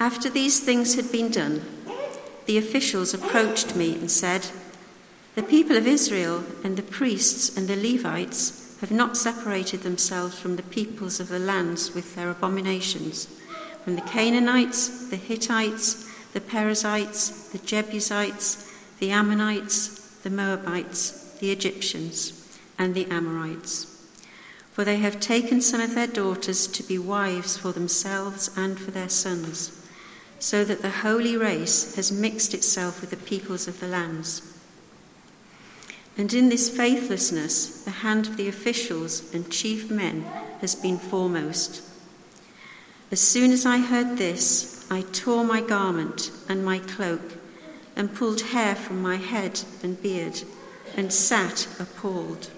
After these things had been done, the officials approached me and said, The people of Israel and the priests and the Levites have not separated themselves from the peoples of the lands with their abominations, from the Canaanites, the Hittites, the Perizzites, the Jebusites, the Ammonites, the Moabites, the Egyptians, and the Amorites. For they have taken some of their daughters to be wives for themselves and for their sons so that the holy race has mixed itself with the peoples of the lands. And in this faithlessness, the hand of the officials and chief men has been foremost. As soon as I heard this, I tore my garment and my cloak, and pulled hair from my head and beard, and sat appalled.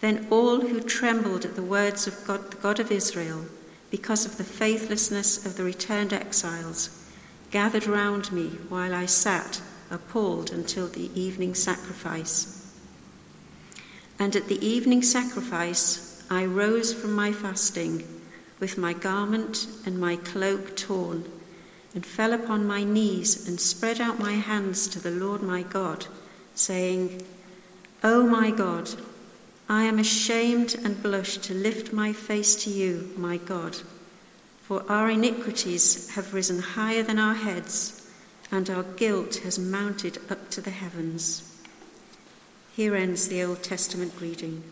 Then all who trembled at the words of God, the God of Israel, because of the faithlessness of the returned exiles, gathered round me while I sat appalled until the evening sacrifice. And at the evening sacrifice, I rose from my fasting with my garment and my cloak torn, and fell upon my knees and spread out my hands to the Lord my God, saying, O my God, I am ashamed and blush to lift my face to you, my God, for our iniquities have risen higher than our heads, and our guilt has mounted up to the heavens. Here ends the Old Testament reading.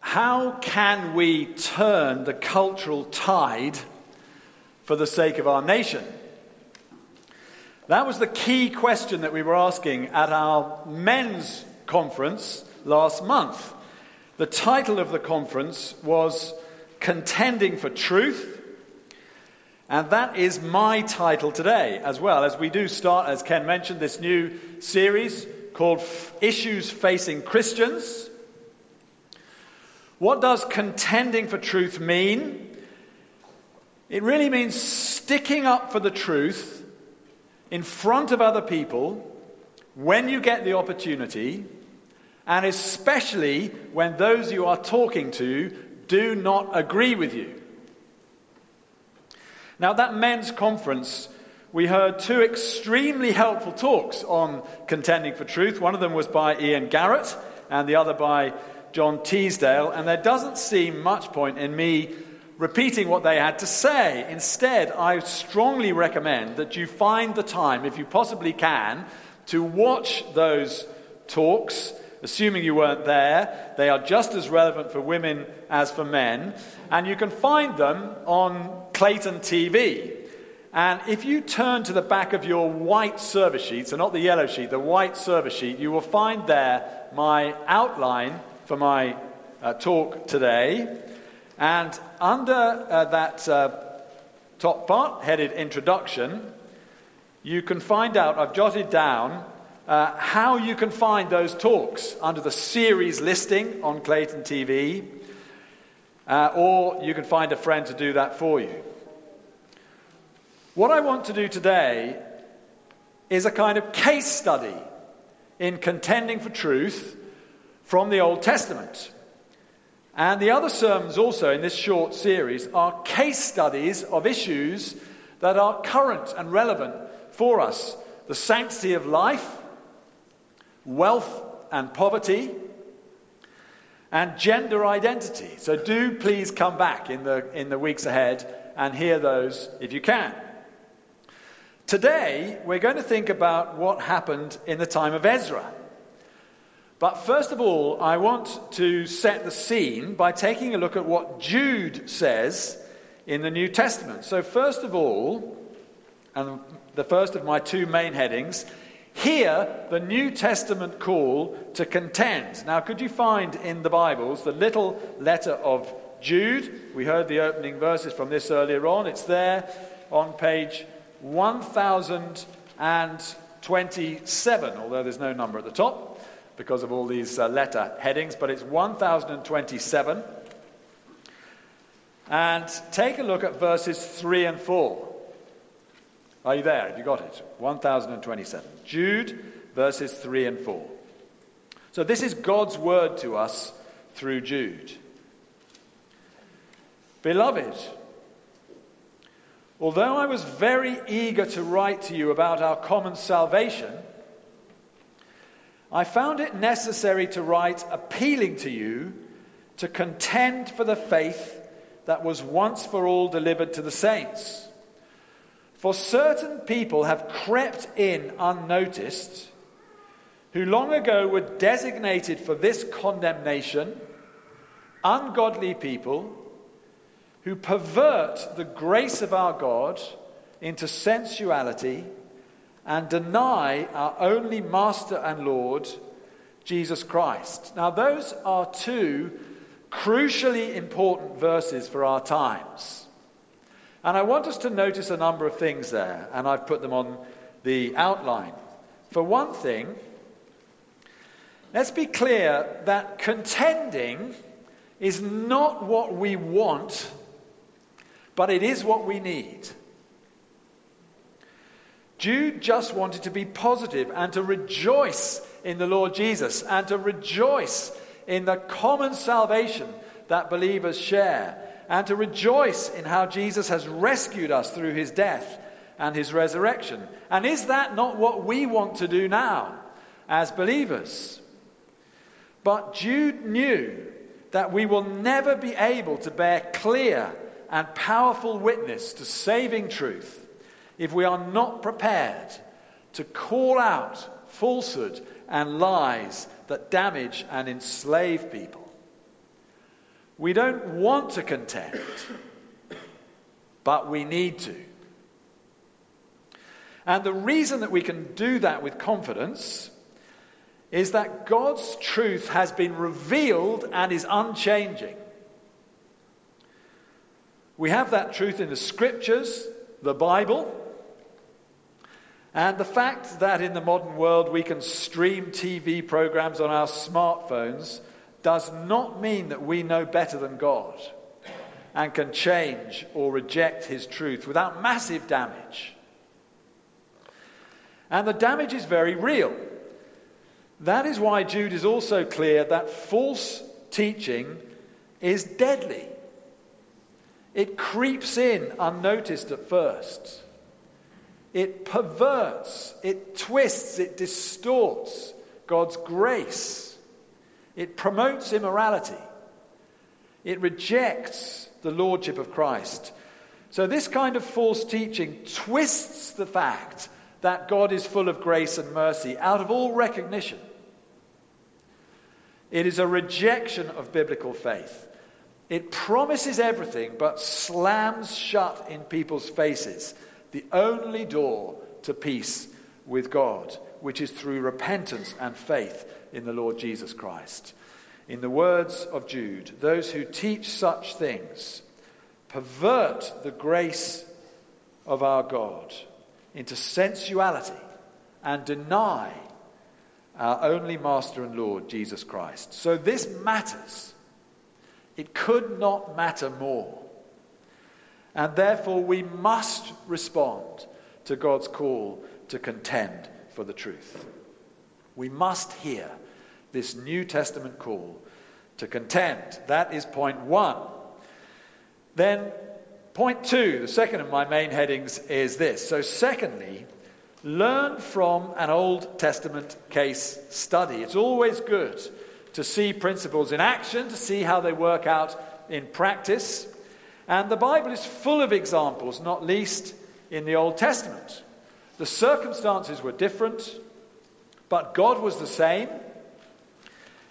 How can we turn the cultural tide for the sake of our nation? That was the key question that we were asking at our men's conference last month. The title of the conference was Contending for Truth. And that is my title today as well, as we do start, as Ken mentioned, this new series called Issues Facing Christians. What does contending for truth mean? It really means sticking up for the truth in front of other people when you get the opportunity, and especially when those you are talking to do not agree with you. Now, that men's conference, we heard two extremely helpful talks on contending for truth. One of them was by Ian Garrett, and the other by John Teasdale. And there doesn't seem much point in me repeating what they had to say. Instead, I strongly recommend that you find the time, if you possibly can, to watch those talks. Assuming you weren't there, they are just as relevant for women as for men. And you can find them on Clayton TV. And if you turn to the back of your white service sheet, so not the yellow sheet, the white service sheet, you will find there my outline for my uh, talk today. And under uh, that uh, top part, headed Introduction, you can find out, I've jotted down uh, how you can find those talks under the series listing on Clayton TV, uh, or you can find a friend to do that for you. What I want to do today is a kind of case study in contending for truth from the Old Testament. And the other sermons, also in this short series, are case studies of issues that are current and relevant for us the sanctity of life, wealth and poverty, and gender identity. So do please come back in the, in the weeks ahead and hear those if you can. Today, we're going to think about what happened in the time of Ezra. But first of all, I want to set the scene by taking a look at what Jude says in the New Testament. So, first of all, and the first of my two main headings, here the New Testament call to contend. Now, could you find in the Bibles the little letter of Jude? We heard the opening verses from this earlier on. It's there on page 1027, although there's no number at the top because of all these uh, letter headings, but it's 1027. And take a look at verses 3 and 4. Are you there? Have you got it? 1027. Jude, verses 3 and 4. So this is God's word to us through Jude. Beloved, although I was very eager to write to you about our common salvation, I found it necessary to write appealing to you to contend for the faith that was once for all delivered to the saints. For certain people have crept in unnoticed, who long ago were designated for this condemnation, ungodly people who pervert the grace of our God into sensuality and deny our only Master and Lord, Jesus Christ. Now, those are two crucially important verses for our times. And I want us to notice a number of things there, and I've put them on the outline. For one thing, let's be clear that contending is not what we want, but it is what we need. Jude just wanted to be positive and to rejoice in the Lord Jesus and to rejoice in the common salvation that believers share and to rejoice in how Jesus has rescued us through his death and his resurrection. And is that not what we want to do now as believers? But Jude knew that we will never be able to bear clear and powerful witness to saving truth if we are not prepared to call out falsehood and lies that damage and enslave people. We don't want to contend, but we need to. And the reason that we can do that with confidence is that God's truth has been revealed and is unchanging. We have that truth in the scriptures, the Bible, and the fact that in the modern world we can stream TV programs on our smartphones does not mean that we know better than God and can change or reject His truth without massive damage. And the damage is very real. That is why Jude is also clear that false teaching is deadly. It creeps in unnoticed at first. It perverts, it twists, it distorts God's grace. It promotes immorality. It rejects the lordship of Christ. So, this kind of false teaching twists the fact that God is full of grace and mercy out of all recognition. It is a rejection of biblical faith. It promises everything but slams shut in people's faces the only door to peace with God, which is through repentance and faith in the Lord Jesus Christ. In the words of Jude, those who teach such things pervert the grace of our God into sensuality and deny our only Master and Lord, Jesus Christ. So this matters. It could not matter more. And therefore, we must respond to God's call to contend for the truth. We must hear this New Testament call to contend. That is point one. Then, point two, the second of my main headings, is this. So, secondly, learn from an Old Testament case study. It's always good to see principles in action, to see how they work out in practice. And the Bible is full of examples, not least in the Old Testament. The circumstances were different, but God was the same,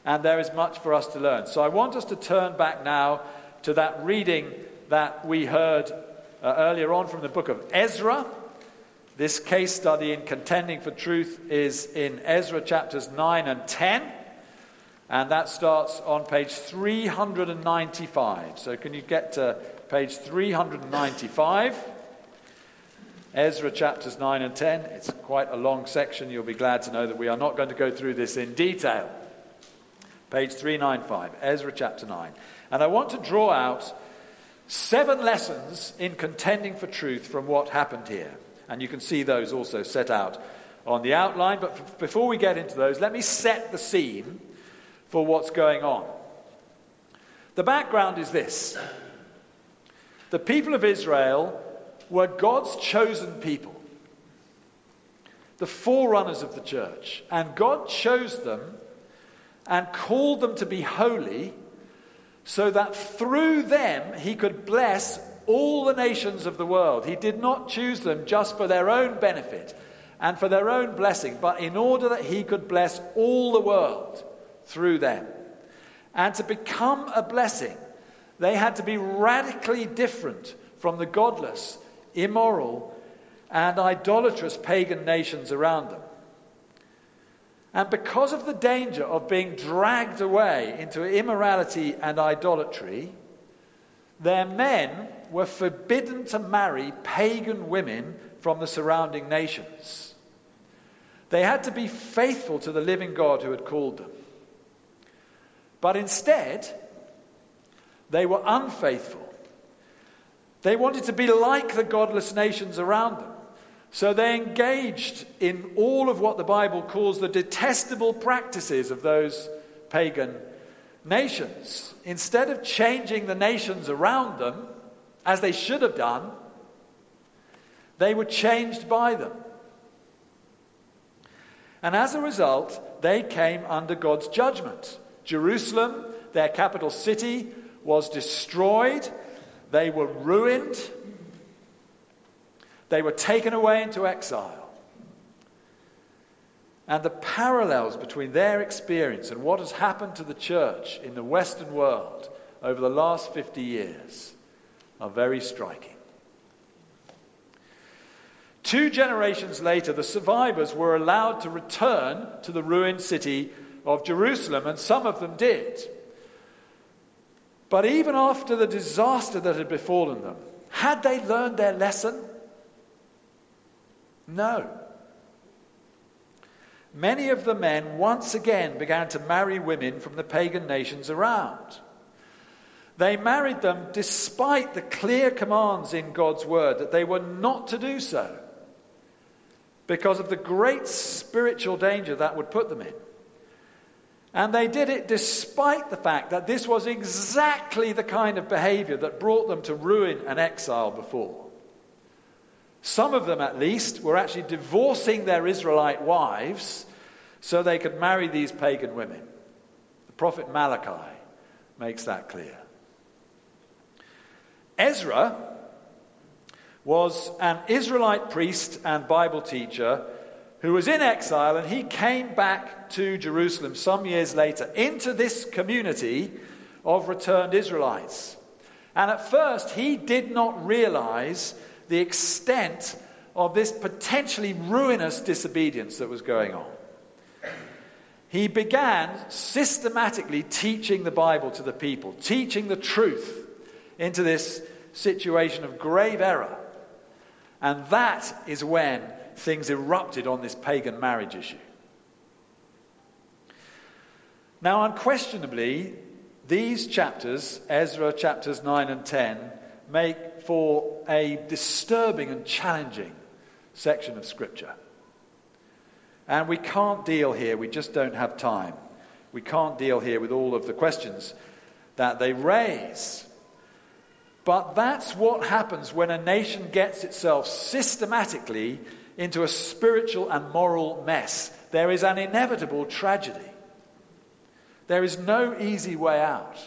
and there is much for us to learn. So I want us to turn back now to that reading that we heard uh, earlier on from the book of Ezra. This case study in contending for truth is in Ezra chapters 9 and 10. And that starts on page 395. So, can you get to page 395? Ezra chapters 9 and 10. It's quite a long section. You'll be glad to know that we are not going to go through this in detail. Page 395, Ezra chapter 9. And I want to draw out seven lessons in contending for truth from what happened here. And you can see those also set out on the outline. But before we get into those, let me set the scene for what's going on. The background is this The people of Israel were God's chosen people, the forerunners of the church. And God chose them and called them to be holy so that through them he could bless all the nations of the world. He did not choose them just for their own benefit and for their own blessing, but in order that he could bless all the world through them. And to become a blessing, they had to be radically different from the godless, immoral, and idolatrous pagan nations around them. And because of the danger of being dragged away into immorality and idolatry, their men were forbidden to marry pagan women from the surrounding nations. They had to be faithful to the living God who had called them. But instead, they were unfaithful. They wanted to be like the godless nations around them. So they engaged in all of what the Bible calls the detestable practices of those pagan nations. Instead of changing the nations around them, as they should have done, they were changed by them. And as a result, they came under God's judgment. Jerusalem, their capital city, was destroyed. They were ruined. They were taken away into exile. And the parallels between their experience and what has happened to the church in the Western world over the last 50 years are very striking. Two generations later, the survivors were allowed to return to the ruined city of Jerusalem, and some of them did. But even after the disaster that had befallen them, had they learned their lesson? No. Many of the men once again began to marry women from the pagan nations around. They married them despite the clear commands in God's word that they were not to do so because of the great spiritual danger that would put them in. And they did it despite the fact that this was exactly the kind of behavior that brought them to ruin and exile before. Some of them, at least, were actually divorcing their Israelite wives so they could marry these pagan women. The prophet Malachi makes that clear. Ezra was an Israelite priest and Bible teacher who was in exile and he came back to Jerusalem some years later into this community of returned Israelites. And at first, he did not realize the extent of this potentially ruinous disobedience that was going on. He began systematically teaching the Bible to the people, teaching the truth into this situation of grave error. And that is when things erupted on this pagan marriage issue. Now, unquestionably, these chapters, Ezra chapters 9 and 10, make for a disturbing and challenging section of Scripture. And we can't deal here, we just don't have time. We can't deal here with all of the questions that they raise. But that's what happens when a nation gets itself systematically into a spiritual and moral mess. There is an inevitable tragedy. There is no easy way out.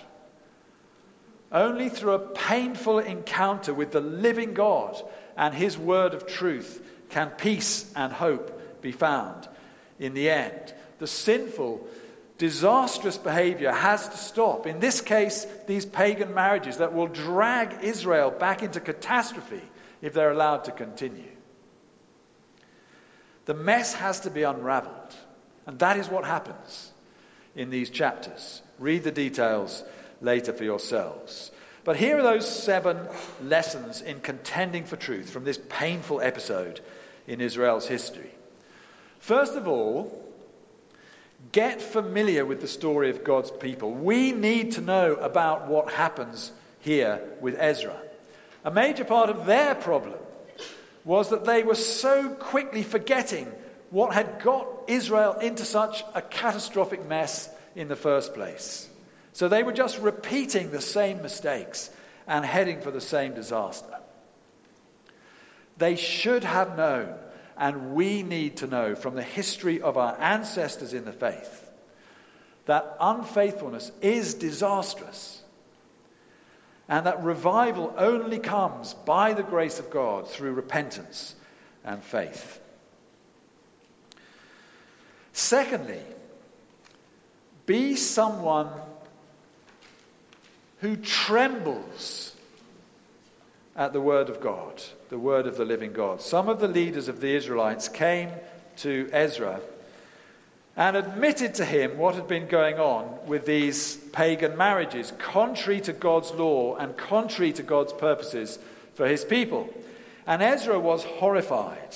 Only through a painful encounter with the living God and His word of truth can peace and hope be found in the end. The sinful, disastrous behavior has to stop. In this case, these pagan marriages that will drag Israel back into catastrophe if they're allowed to continue. The mess has to be unraveled. And that is what happens in these chapters. Read the details later for yourselves. But here are those seven lessons in contending for truth from this painful episode in Israel's history. First of all, get familiar with the story of God's people. We need to know about what happens here with Ezra. A major part of their problem was that they were so quickly forgetting what had got Israel into such a catastrophic mess in the first place. So they were just repeating the same mistakes and heading for the same disaster. They should have known, and we need to know from the history of our ancestors in the faith, that unfaithfulness is disastrous. And that revival only comes by the grace of God through repentance and faith. Secondly, be someone who trembles at the word of God, the word of the living God. Some of the leaders of the Israelites came to Ezra and admitted to him what had been going on with these pagan marriages, contrary to God's law and contrary to God's purposes for his people. And Ezra was horrified.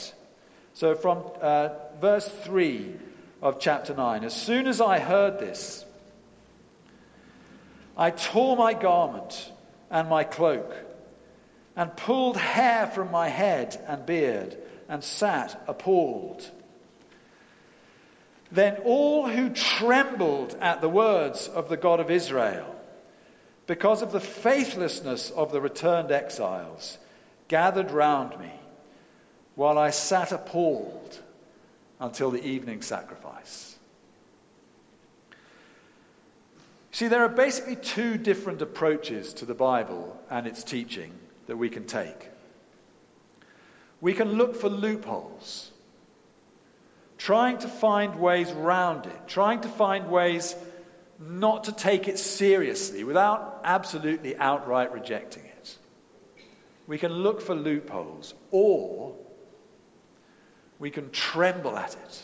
So, from uh, verse 3 of chapter 9, as soon as I heard this, I tore my garment and my cloak, and pulled hair from my head and beard, and sat appalled. Then all who trembled at the words of the God of Israel, because of the faithlessness of the returned exiles, gathered round me, while I sat appalled until the evening sacrifice. See, there are basically two different approaches to the Bible and its teaching that we can take. We can look for loopholes, trying to find ways round it, trying to find ways not to take it seriously without absolutely outright rejecting it. We can look for loopholes, or we can tremble at it.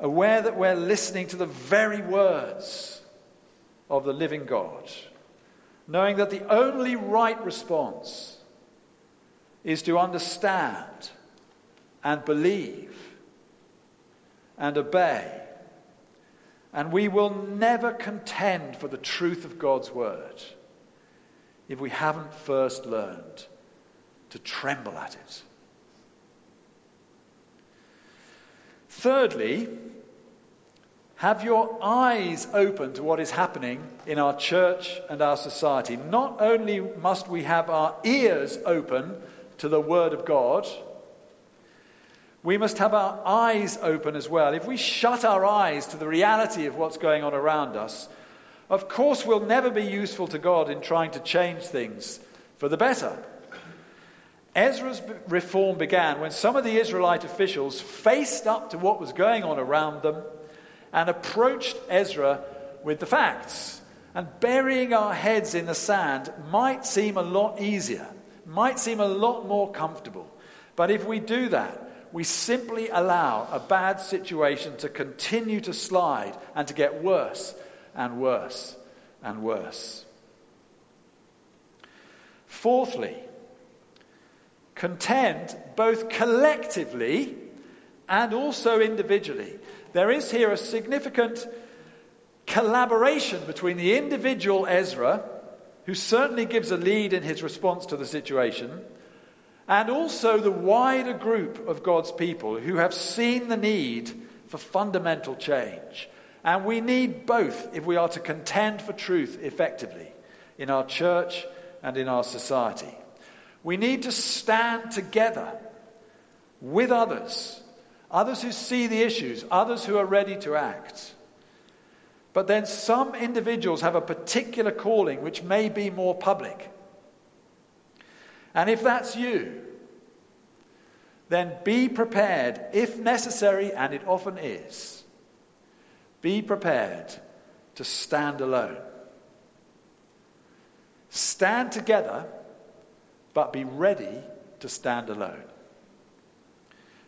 Aware that we're listening to the very words of the living God, knowing that the only right response is to understand and believe and obey. And we will never contend for the truth of God's word if we haven't first learned to tremble at it. Thirdly, have your eyes open to what is happening in our church and our society. Not only must we have our ears open to the Word of God, we must have our eyes open as well. If we shut our eyes to the reality of what's going on around us, of course we'll never be useful to God in trying to change things for the better. Ezra's reform began when some of the Israelite officials faced up to what was going on around them and approached Ezra with the facts. And burying our heads in the sand might seem a lot easier, might seem a lot more comfortable. But if we do that, we simply allow a bad situation to continue to slide and to get worse and worse and worse. Fourthly, contend both collectively and also individually. There is here a significant collaboration between the individual Ezra, who certainly gives a lead in his response to the situation, and also the wider group of God's people who have seen the need for fundamental change. And we need both if we are to contend for truth effectively in our church and in our society. We need to stand together with others, others who see the issues, others who are ready to act. But then some individuals have a particular calling which may be more public. And if that's you, then be prepared, if necessary, and it often is, be prepared to stand alone. Stand together but be ready to stand alone.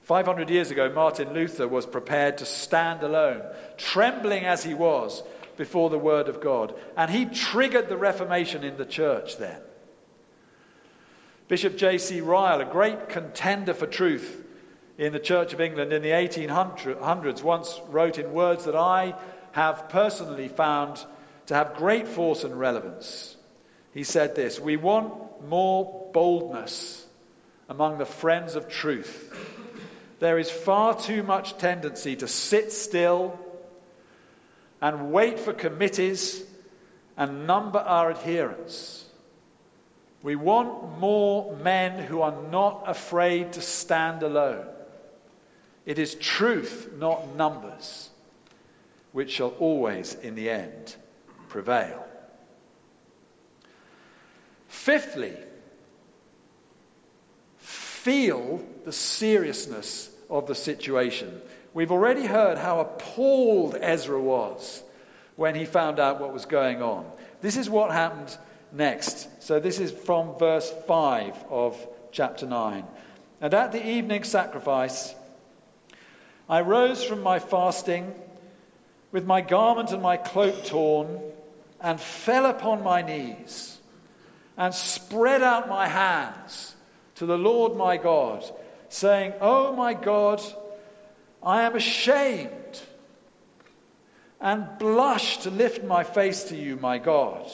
500 years ago, Martin Luther was prepared to stand alone, trembling as he was before the Word of God. And he triggered the Reformation in the church then. Bishop J.C. Ryle, a great contender for truth in the Church of England in the 1800s, once wrote in words that I have personally found to have great force and relevance. He said this We want more boldness among the friends of truth. There is far too much tendency to sit still and wait for committees and number our adherents. We want more men who are not afraid to stand alone. It is truth, not numbers, which shall always, in the end, prevail. Fifthly, feel the seriousness of the situation. We've already heard how appalled Ezra was when he found out what was going on. This is what happened next. So, this is from verse 5 of chapter 9. And at the evening sacrifice, I rose from my fasting with my garment and my cloak torn and fell upon my knees and spread out my hands to the Lord my God, saying, Oh my God, I am ashamed and blush to lift my face to you, my God.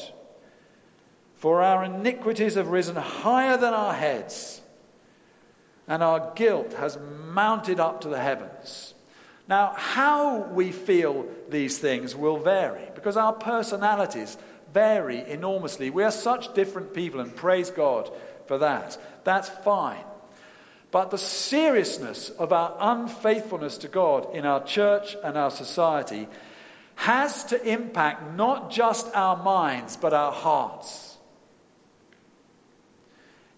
For our iniquities have risen higher than our heads, and our guilt has mounted up to the heavens. Now, how we feel these things will vary because our personalities vary enormously. We are such different people, and praise God for that. That's fine. But the seriousness of our unfaithfulness to God in our church and our society has to impact not just our minds, but our hearts.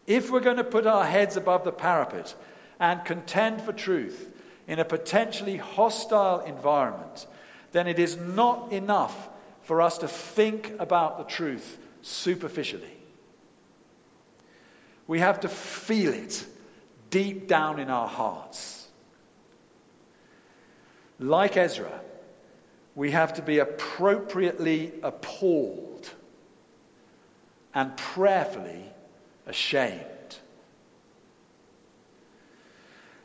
If we're going to put our heads above the parapet and contend for truth in a potentially hostile environment, then it is not enough for us to think about the truth superficially. We have to feel it deep down in our hearts. Like Ezra, we have to be appropriately appalled and prayerfully ashamed.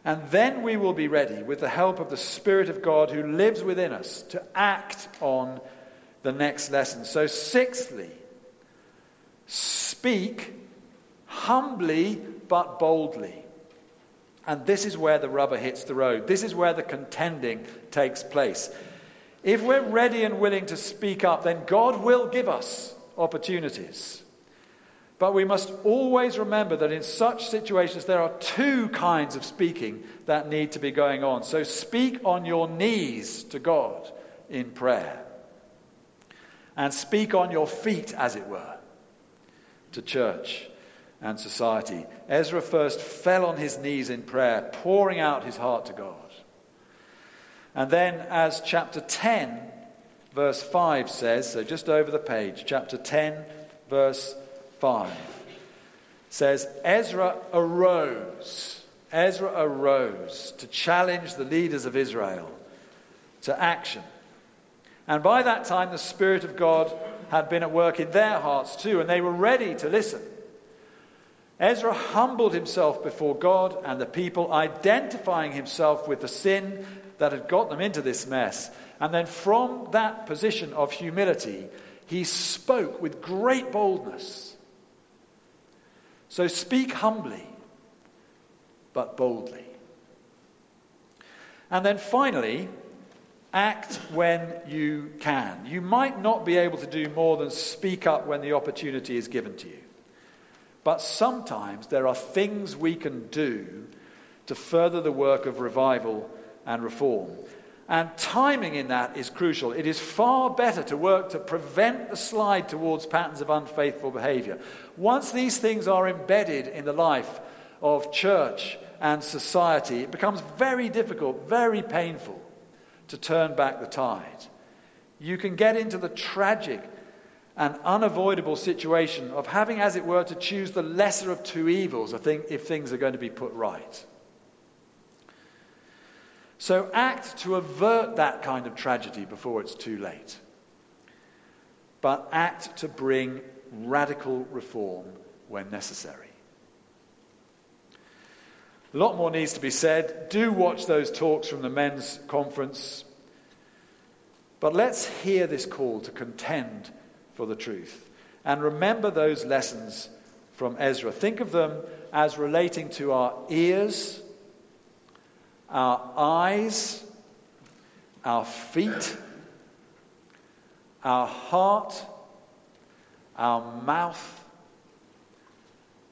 And then we will be ready, with the help of the Spirit of God who lives within us, to act on the next lesson. So, sixthly, speak humbly but boldly. And this is where the rubber hits the road. This is where the contending takes place. If we're ready and willing to speak up, then God will give us opportunities. But we must always remember that in such situations, there are two kinds of speaking that need to be going on. So speak on your knees to God in prayer, and speak on your feet, as it were, to church and society. Ezra first fell on his knees in prayer, pouring out his heart to God. And then, as chapter 10, verse 5 says, so just over the page, chapter 10, verse 5 says Ezra arose. Ezra arose to challenge the leaders of Israel to action. And by that time, the Spirit of God had been at work in their hearts too, and they were ready to listen. Ezra humbled himself before God and the people, identifying himself with the sin that had got them into this mess. And then from that position of humility, he spoke with great boldness so speak humbly, but boldly. And then finally, act when you can. You might not be able to do more than speak up when the opportunity is given to you. But sometimes there are things we can do to further the work of revival and reform. And timing in that is crucial. It is far better to work to prevent the slide towards patterns of unfaithful behavior. Once these things are embedded in the life of church and society, it becomes very difficult, very painful to turn back the tide. You can get into the tragic and unavoidable situation of having, as it were, to choose the lesser of two evils if things are going to be put right. So act to avert that kind of tragedy before it's too late. But act to bring radical reform when necessary. A lot more needs to be said. Do watch those talks from the men's conference. But let's hear this call to contend for the truth. And remember those lessons from Ezra. Think of them as relating to our ears our eyes, our feet, our heart, our mouth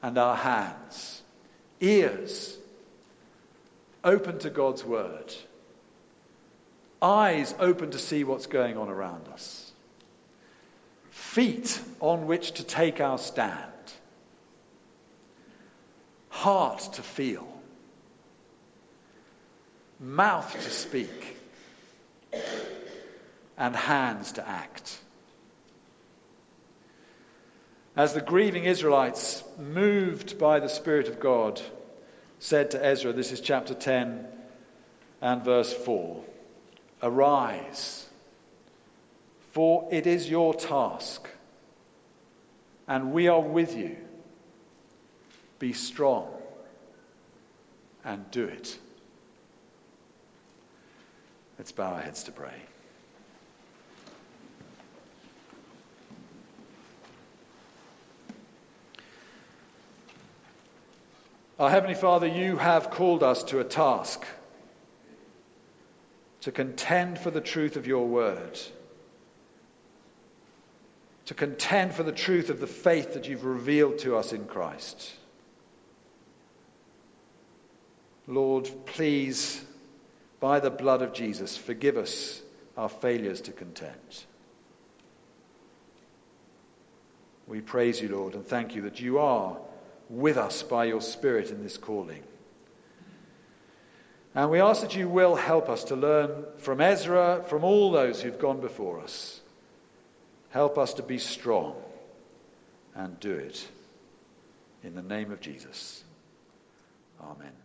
and our hands, ears open to God's word, eyes open to see what's going on around us, feet on which to take our stand, heart to feel, mouth to speak, and hands to act. As the grieving Israelites, moved by the Spirit of God, said to Ezra, this is chapter 10 and verse 4 Arise, for it is your task, and we are with you. Be strong and do it. Let's bow our heads to pray. Our Heavenly Father, you have called us to a task to contend for the truth of your word, to contend for the truth of the faith that you've revealed to us in Christ. Lord, please, by the blood of Jesus, forgive us our failures to contend. We praise you, Lord, and thank you that you are with us by your Spirit in this calling. And we ask that you will help us to learn from Ezra, from all those who've gone before us. Help us to be strong and do it. In the name of Jesus. Amen.